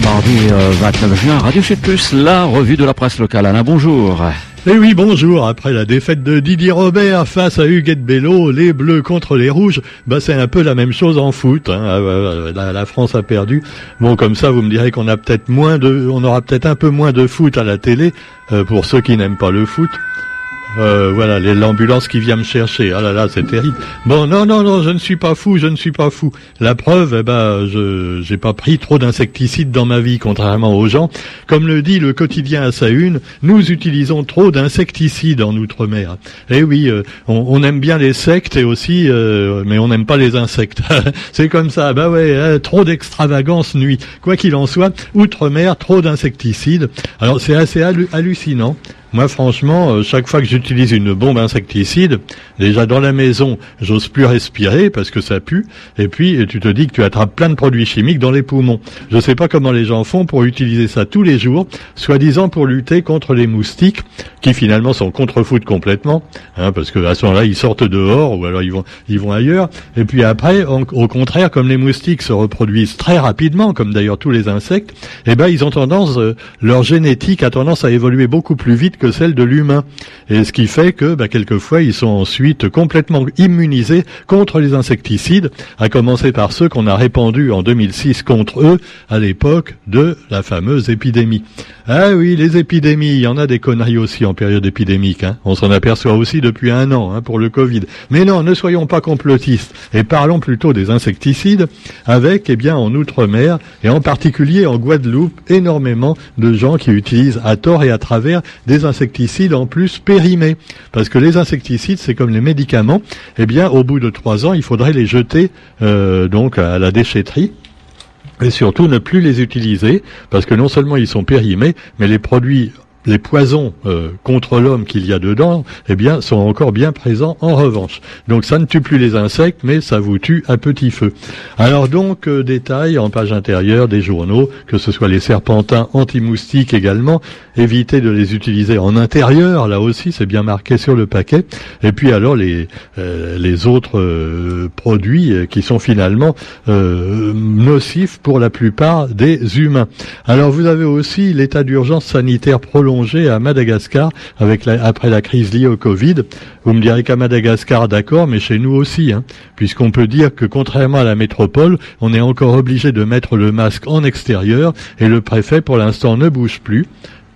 mardi 29 euh, juin, Radio Plus, la revue de la presse locale. Alain, bonjour. Eh oui, bonjour. Après la défaite de Didier Robert face à Huguette Bello, les Bleus contre les Rouges, bah c'est un peu la même chose en foot. Hein. Ah, la, France a perdu. Bon, comme ça, vous me direz qu'on a peut-être moins de, on aura peut-être un peu moins de foot à la télé euh, pour ceux qui n'aiment pas le foot. Euh, voilà, l'ambulance qui vient me chercher. Ah là là, c'est terrible. Bon, non, non, non, je ne suis pas fou, je ne suis pas fou. La preuve, eh ben, je j'ai pas pris trop d'insecticides dans ma vie, contrairement aux gens. Comme le dit le quotidien à sa une, nous utilisons trop d'insecticides en outre-mer. Eh oui, euh, on, aime bien les sectes et aussi, euh, mais on n'aime pas les insectes. c'est comme ça. Bah ouais, hein, trop d'extravagance nuit. Quoi qu'il en soit, outre-mer, trop d'insecticides. Alors c'est assez hallucinant. Moi, franchement, euh, chaque fois que j'utilise une bombe insecticide, déjà dans la maison, j'ose plus respirer parce que ça pue. Et puis, tu te dis que tu attrapes plein de produits chimiques dans les poumons. Je ne sais pas comment les gens font pour utiliser ça tous les jours, soi-disant pour lutter contre les moustiques, qui finalement sont contre-foot complètement, hein, parce que à ce moment-là, ils sortent dehors ou alors ils vont, ils vont ailleurs. Et puis après, au contraire, comme les moustiques se reproduisent très rapidement, comme d'ailleurs tous les insectes, eh ben, ils ont tendance, euh, leur génétique a tendance à évoluer beaucoup plus vite que celle de l'humain. Et ce qui fait que, bah, quelquefois, ils sont ensuite complètement immunisés contre les insecticides, à commencer par ceux qu'on a répandus en 2006 contre eux à l'époque de la fameuse épidémie. Ah oui, les épidémies, il y en a des conneries aussi en période épidémique. Hein. On s'en aperçoit aussi depuis un an hein, pour le Covid. Mais non, ne soyons pas complotistes et parlons plutôt des insecticides avec, eh bien, en Outre-mer et en particulier en Guadeloupe, énormément de gens qui utilisent à tort et à travers des insecticides en plus périmés. Parce que les insecticides, c'est comme les médicaments. Eh bien, au bout de trois ans, il faudrait les jeter euh, donc à la déchetterie et surtout ne plus les utiliser parce que non seulement ils sont périmés, mais les produits les poisons euh, contre l'homme qu'il y a dedans, eh bien, sont encore bien présents en revanche. Donc ça ne tue plus les insectes, mais ça vous tue à petit feu. Alors donc, euh, détail en page intérieure des journaux, que ce soit les serpentins anti-moustiques également, évitez de les utiliser en intérieur, là aussi c'est bien marqué sur le paquet. Et puis alors les, euh, les autres produits qui sont finalement nocifs pour la plupart des humains. Alors vous avez aussi l'état d'urgence sanitaire prolongé à Madagascar après la crise liée au Covid. Vous me direz qu'à Madagascar, d'accord, mais chez nous aussi, hein, puisqu'on peut dire que contrairement à la métropole, on est encore obligé de mettre le masque en extérieur et le préfet pour l'instant ne bouge plus.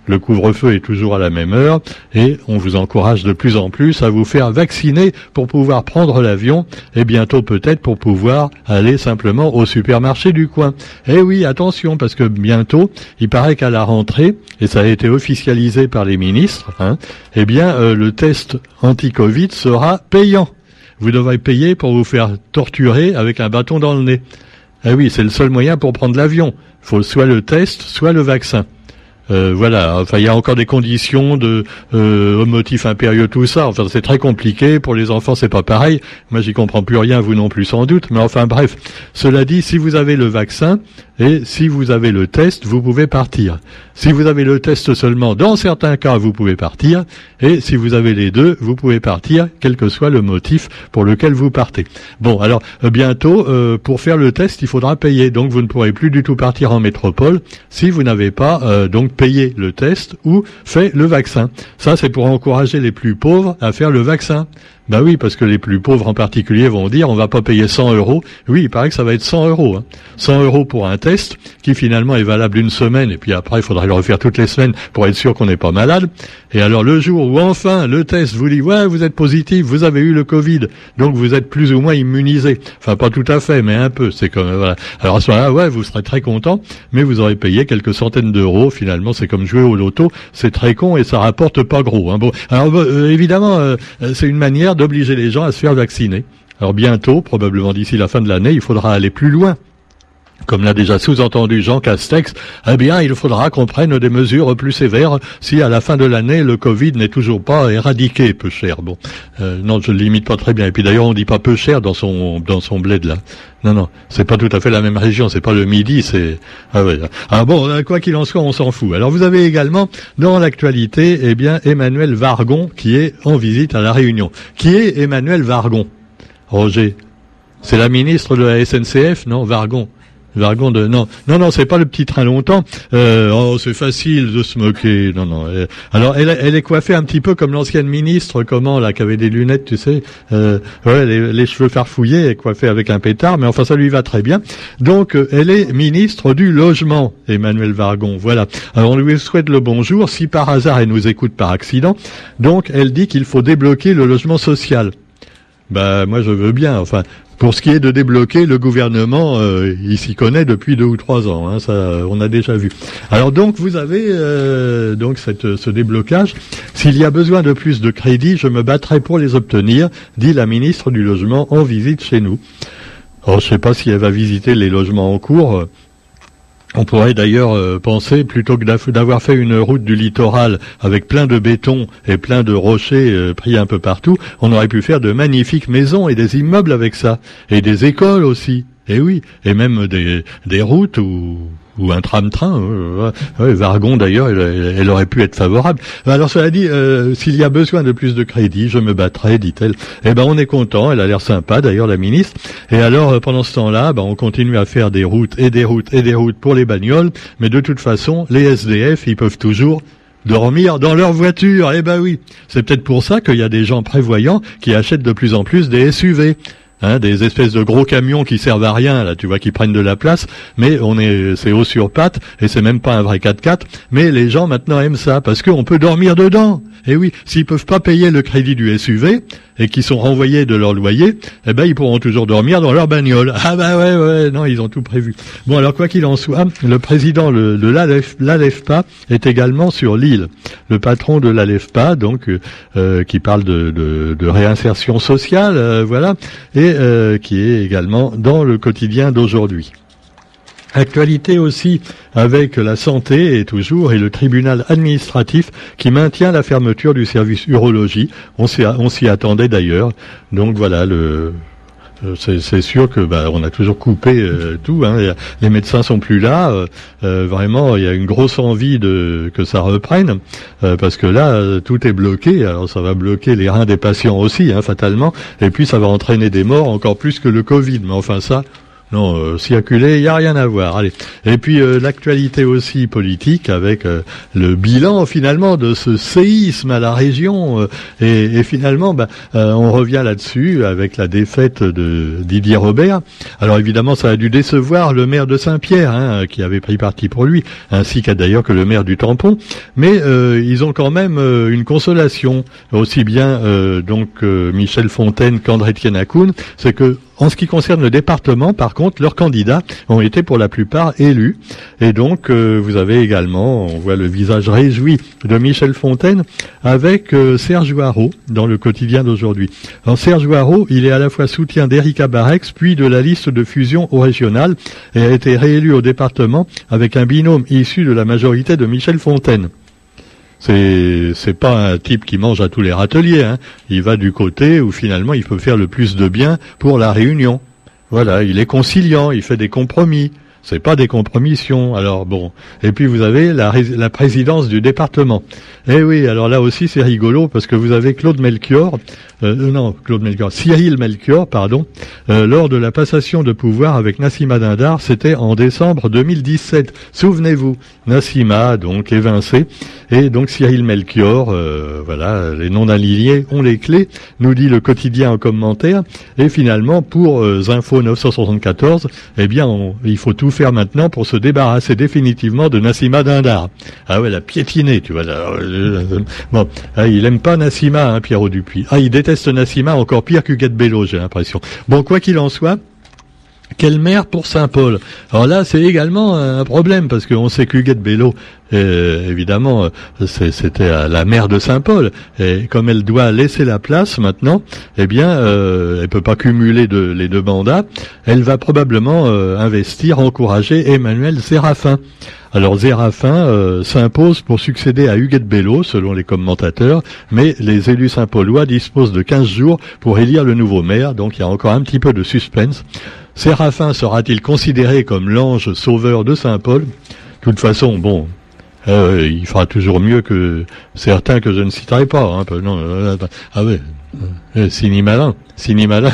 Le couvre-feu est toujours à la même heure et on vous encourage de plus en plus à vous faire vacciner pour pouvoir prendre l'avion et bientôt peut-être pour pouvoir aller simplement au supermarché du coin. Eh oui, attention parce que bientôt, il paraît qu'à la rentrée, et ça a été officialisé par les ministres, hein, eh bien euh, le test anti-Covid sera payant. Vous devrez payer pour vous faire torturer avec un bâton dans le nez. Eh oui, c'est le seul moyen pour prendre l'avion. Il faut soit le test, soit le vaccin. Euh, voilà, enfin il y a encore des conditions de euh, motifs impérieux, tout ça. Enfin c'est très compliqué pour les enfants, c'est pas pareil. Moi j'y comprends plus rien, vous non plus sans doute. Mais enfin bref, cela dit, si vous avez le vaccin et si vous avez le test, vous pouvez partir. Si vous avez le test seulement, dans certains cas, vous pouvez partir. Et si vous avez les deux, vous pouvez partir, quel que soit le motif pour lequel vous partez. Bon, alors euh, bientôt, euh, pour faire le test, il faudra payer. Donc vous ne pourrez plus du tout partir en métropole si vous n'avez pas euh, donc payé le test ou fait le vaccin. Ça, c'est pour encourager les plus pauvres à faire le vaccin. Ben oui, parce que les plus pauvres en particulier vont dire on va pas payer 100 euros. Oui, il paraît que ça va être 100 euros. Hein. 100 euros pour un test qui finalement est valable une semaine et puis après il faudra le refaire toutes les semaines pour être sûr qu'on n'est pas malade. Et alors le jour où enfin le test vous dit ouais vous êtes positif, vous avez eu le Covid, donc vous êtes plus ou moins immunisé. Enfin pas tout à fait, mais un peu. C'est comme voilà. Alors à ce moment-là ouais vous serez très content, mais vous aurez payé quelques centaines d'euros. Finalement c'est comme jouer au loto, c'est très con et ça rapporte pas gros. Hein. Bon alors euh, évidemment euh, c'est une manière d'obliger les gens à se faire vacciner. Alors bientôt, probablement d'ici la fin de l'année, il faudra aller plus loin. Comme l'a déjà sous-entendu Jean Castex, eh bien, il faudra qu'on prenne des mesures plus sévères si à la fin de l'année le Covid n'est toujours pas éradiqué, peu cher. Bon, euh, non, je le limite pas très bien. Et puis d'ailleurs, on dit pas peu cher dans son dans son bled là. Non, non, c'est pas tout à fait la même région. C'est pas le Midi, c'est ah ouais. Ah bon, euh, quoi qu'il en soit, on s'en fout. Alors vous avez également dans l'actualité, eh bien, Emmanuel Vargon qui est en visite à la Réunion. Qui est Emmanuel Vargon? Roger, c'est la ministre de la SNCF, non? Vargon Vargon de non non non c'est pas le petit train longtemps. Euh, oh c'est facile de se moquer. Non non. Alors elle, est coiffée un petit peu comme l'ancienne ministre comment là qui avait des lunettes tu sais. Euh, les, cheveux farfouillés et coiffée avec un pétard mais enfin ça lui va très bien. Donc euh, elle est ministre du logement Emmanuel Vargon. Voilà. Alors on lui souhaite le bonjour si par hasard elle nous écoute par accident. Donc elle dit qu'il faut débloquer le logement social. Bah moi je veux bien. Enfin, pour ce qui est de débloquer, le gouvernement, euh, il s'y connaît depuis deux ou trois ans. Hein, ça, on a déjà vu. Alors donc vous avez euh, donc ce déblocage. S'il y a besoin de plus de crédits, je me battrai pour les obtenir, dit la ministre du logement en visite chez nous. Alors, je ne sais pas si elle va visiter les logements en cours. On pourrait d'ailleurs euh, penser, plutôt que d'avoir fait une route du littoral avec plein de béton et plein de rochers euh, pris un peu partout, on aurait pu faire de magnifiques maisons et des immeubles avec ça, et des écoles aussi. Et oui, et même des, des routes où ou un tram-train. Euh, Vargon d'ailleurs, elle, aurait pu être favorable. Alors cela dit, euh, s'il y a besoin de plus de crédit, je me battrai, dit-elle. Eh ben on est content, elle a l'air sympa d'ailleurs la ministre. Et alors euh, pendant ce temps-là, ben, on continue à faire des routes et des routes et des routes pour les bagnoles, mais de toute façon, les SDF, ils peuvent toujours dormir dans leur voiture. Eh ben oui, c'est peut-être pour ça qu'il y a des gens prévoyants qui achètent de plus en plus des SUV. Hein, des espèces de gros camions qui servent à rien, là, tu vois, qui prennent de la place, mais on est, c'est haut sur pattes, et c'est même pas un vrai 4x4, mais les gens maintenant aiment ça, parce qu'on peut dormir dedans. Et oui, s'ils peuvent pas payer le crédit du SUV, et qui sont renvoyés de leur loyer, eh ben, ils pourront toujours dormir dans leur bagnole. Ah bah ouais, ouais, non, ils ont tout prévu. Bon, alors, quoi qu'il en soit, le président de l'ALEFPA est également sur l'île. Le patron de l'ALEFPA, donc, euh, qui parle de, réinsertion sociale, euh, voilà, euh, qui est également dans le quotidien d'aujourd'hui. Actualité aussi avec la santé et toujours et le tribunal administratif qui maintient la fermeture du service urologie. On s'y attendait d'ailleurs. Donc voilà le c'est sûr que bah, on a toujours coupé euh, tout. Hein. Les médecins sont plus là. Euh, vraiment, il y a une grosse envie de que ça reprenne parce que là, tout est bloqué. Alors ça va bloquer les reins des patients aussi, hein, fatalement. Et puis ça va entraîner des morts encore plus que le Covid. Mais enfin ça, non, euh, circuler, il n'y a rien à voir. Allez. Et puis euh, l'actualité aussi politique avec euh, le bilan finalement de ce séisme à la région. Et, finalement, bah, on revient là-dessus avec la défaite de Didier Robert. Alors évidemment, ça a dû décevoir le maire de Saint-Pierre, hein, qui avait pris parti pour lui, ainsi qu'à d'ailleurs que le maire du Tampon. Mais ils ont quand même une consolation, aussi bien donc Michel Fontaine qu'André Tienakoun, c'est que en ce qui concerne le département, par contre, leurs candidats ont été pour la plupart élus. Et donc, euh, vous avez également, on voit le visage réjoui de Michel Fontaine avec euh, Serge Haro dans le quotidien d'aujourd'hui. Serge Haro, il est à la fois soutien d'Erika Barex, puis de la liste de fusion au régional, et a été réélu au département avec un binôme issu de la majorité de Michel Fontaine. C'est c'est pas un type qui mange à tous les râteliers. Hein. Il va du côté où finalement il peut faire le plus de bien pour la réunion. Voilà, il est conciliant, il fait des compromis. C'est pas des compromissions. Alors bon. Et puis vous avez la, présidence du département. Eh oui, alors là aussi c'est rigolo parce que vous avez Claude Melchior, euh, non Claude Melchior, Cyril Melchior, pardon, euh, lors de la passation de pouvoir avec Nassima Dindar, c'était en décembre 2017. Souvenez-vous, Nassima donc évincé et donc Cyril Melchior, euh, voilà, les non alignés ont les clés, nous dit le quotidien en commentaire. Et finalement pour Info 974, eh bien il faut tout faire maintenant pour se débarrasser définitivement de Nassima Dindar. Ah ouais, la piétiner, tu vois. Bon, ah, il aime pas Nassima, hein, Pierrot Dupuis. Ah, il déteste Nassima encore pire qu'Huguette Bello, j'ai l'impression. Bon, quoi qu'il en soit, quelle mère pour Saint-Paul Alors là, c'est également un problème parce qu'on sait qu'Huguette Bello, euh, évidemment, euh, c'était la mère de Saint-Paul et comme elle doit laisser la place maintenant, eh bien, euh, elle peut pas cumuler les deux mandats. Elle va probablement investir, encourager Emmanuel Séraphin. Alors Zéraphin s'impose pour succéder à Huguette Bello, selon les commentateurs, mais les élus saint-paulois disposent de 15 jours pour élire le nouveau maire, donc il y a encore un petit peu de suspense. Séraphin sera-t-il considéré comme l'ange sauveur de Saint Paul? De toute façon, bon, euh, il fera toujours mieux que certains que je ne citerai pas. Hein, ah ouais, Euh, malin, malin.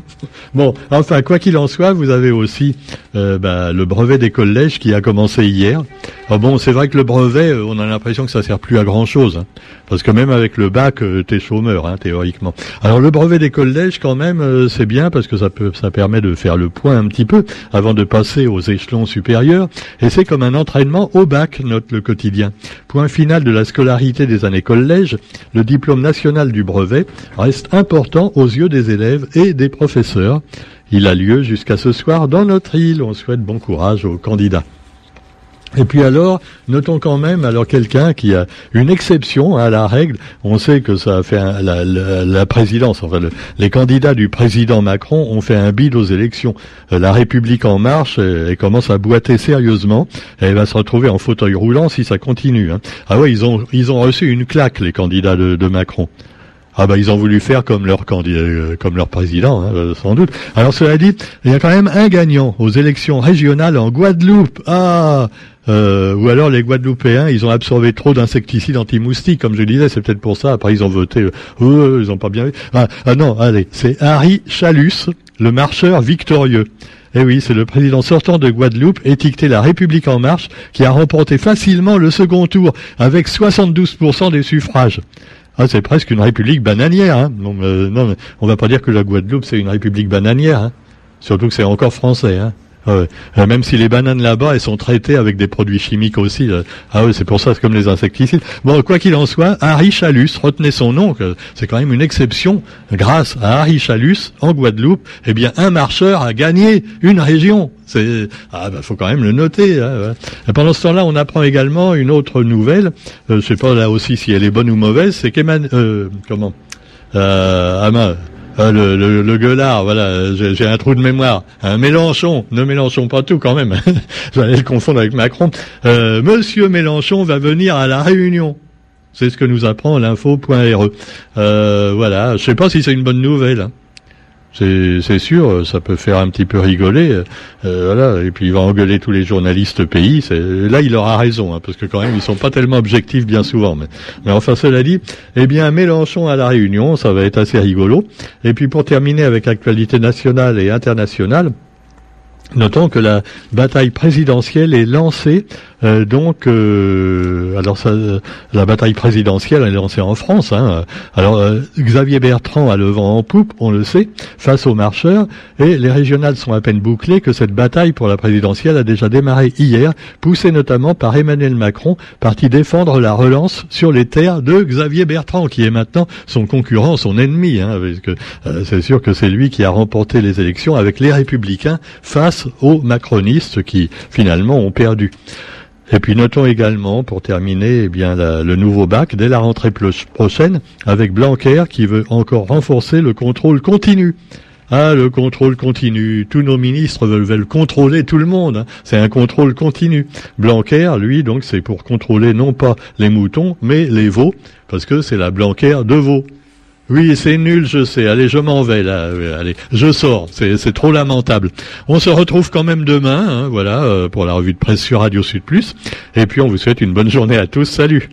bon, enfin, quoi qu'il en soit, vous avez aussi euh, bah, le brevet des collèges qui a commencé hier. Ah bon, c'est vrai que le brevet, euh, on a l'impression que ça sert plus à grand chose, hein, parce que même avec le bac, euh, t'es chômeur, hein, théoriquement. Alors le brevet des collèges, quand même, c'est bien parce que ça peut, ça permet de faire le point un petit peu avant de passer aux échelons supérieurs, et c'est comme un entraînement au bac, note le quotidien. Point final de la scolarité des années collège, le diplôme national du brevet reste important aux yeux des élèves et des professeurs. Il a lieu jusqu'à ce soir dans notre île. On souhaite bon courage aux candidats. Et puis alors, notons quand même alors quelqu'un qui a une exception à la règle. On sait que ça a fait la, présidence, enfin les candidats du président Macron ont fait un bid aux élections. Euh, la République en marche et, commence à boiter sérieusement. Elle va se retrouver en fauteuil roulant si ça continue. Hein. Ah ouais, ils ont ils ont reçu une claque les candidats de Macron. Ah bah ils ont voulu faire comme leur candidat, euh, comme leur président, hein, euh, sans doute. Alors cela dit, il y a quand même un gagnant aux élections régionales en Guadeloupe. Ah euh, ou alors les Guadeloupéens, ils ont absorbé trop d'insecticides anti-moustiques, comme je disais, c'est peut-être pour ça. Après, ils ont voté. Euh, ils ont pas bien vu. Ah, ah non, allez, c'est Harry Chalus, le marcheur victorieux. Eh oui, c'est le président sortant de Guadeloupe, étiqueté La République en marche, qui a remporté facilement le second tour avec 72% des suffrages. Ah, c'est presque une république bananière. Hein. Non, on va pas dire que la Guadeloupe c'est une république bananière. Hein. Surtout que c'est encore français. Hein. Ah euh, même si les bananes là-bas, elles sont traitées avec des produits chimiques aussi. Ah oui, c'est pour ça, c'est comme les insecticides. Bon, quoi qu'il en soit, Harry Chalus, retenez son nom, c'est quand même une exception. Grâce à Harry Chalus, en Guadeloupe, eh bien, un marcheur a gagné une région. C'est ah bah faut quand même le noter. Hein, pendant ce temps-là, on apprend également une autre nouvelle. Euh, je sais pas là aussi si elle est bonne ou mauvaise. C'est qu'Emmanuel, euh, comment euh, ah, le, le, le, gueulard, voilà, j'ai un trou de mémoire. Un Mélenchon, ne Mélenchon pas tout quand même. J'allais le confondre avec Macron. Euh, Monsieur Mélenchon va venir à la Réunion. C'est ce que nous apprend l'info.re. Euh, voilà, je sais pas si c'est une bonne nouvelle. Hein. C'est sûr, ça peut faire un petit peu rigoler, euh, voilà. Et puis il va engueuler tous les journalistes pays. Là, il aura raison, hein, parce que quand même, ils sont pas tellement objectifs bien souvent. Mais, mais enfin, cela dit, eh bien, Mélenchon à la Réunion, ça va être assez rigolo. Et puis pour terminer avec l'actualité nationale et internationale. Notons que la bataille présidentielle est lancée euh, donc, euh, alors ça, la bataille présidentielle elle est lancée en France. Hein. Alors euh, Xavier Bertrand a le vent en poupe, on le sait, face aux marcheurs, et les régionales sont à peine bouclées que cette bataille pour la présidentielle a déjà démarré hier, poussée notamment par Emmanuel Macron, parti défendre la relance sur les terres de Xavier Bertrand, qui est maintenant son concurrent, son ennemi, hein, c'est sûr que c'est lui qui a remporté les élections avec les Républicains face aux macronistes qui finalement ont perdu. Et puis notons également, pour terminer, eh le nouveau bac dès la rentrée prochaine, avec Blanquer qui veut encore renforcer le contrôle continu. Ah, le contrôle continu. Tous nos ministres veulent, contrôler tout le monde. Hein. C'est un contrôle continu. Blanquer, lui, donc, c'est pour contrôler non pas les moutons, mais les veaux, parce que c'est la Blanquer de veaux. Oui, c'est nul, je sais. Allez, je m'en vais là. Allez, je sors. C'est trop lamentable. On se retrouve quand même demain, hein, voilà, euh, pour la revue de presse sur Radio Sud Plus. Et puis on vous souhaite une bonne journée à tous. Salut.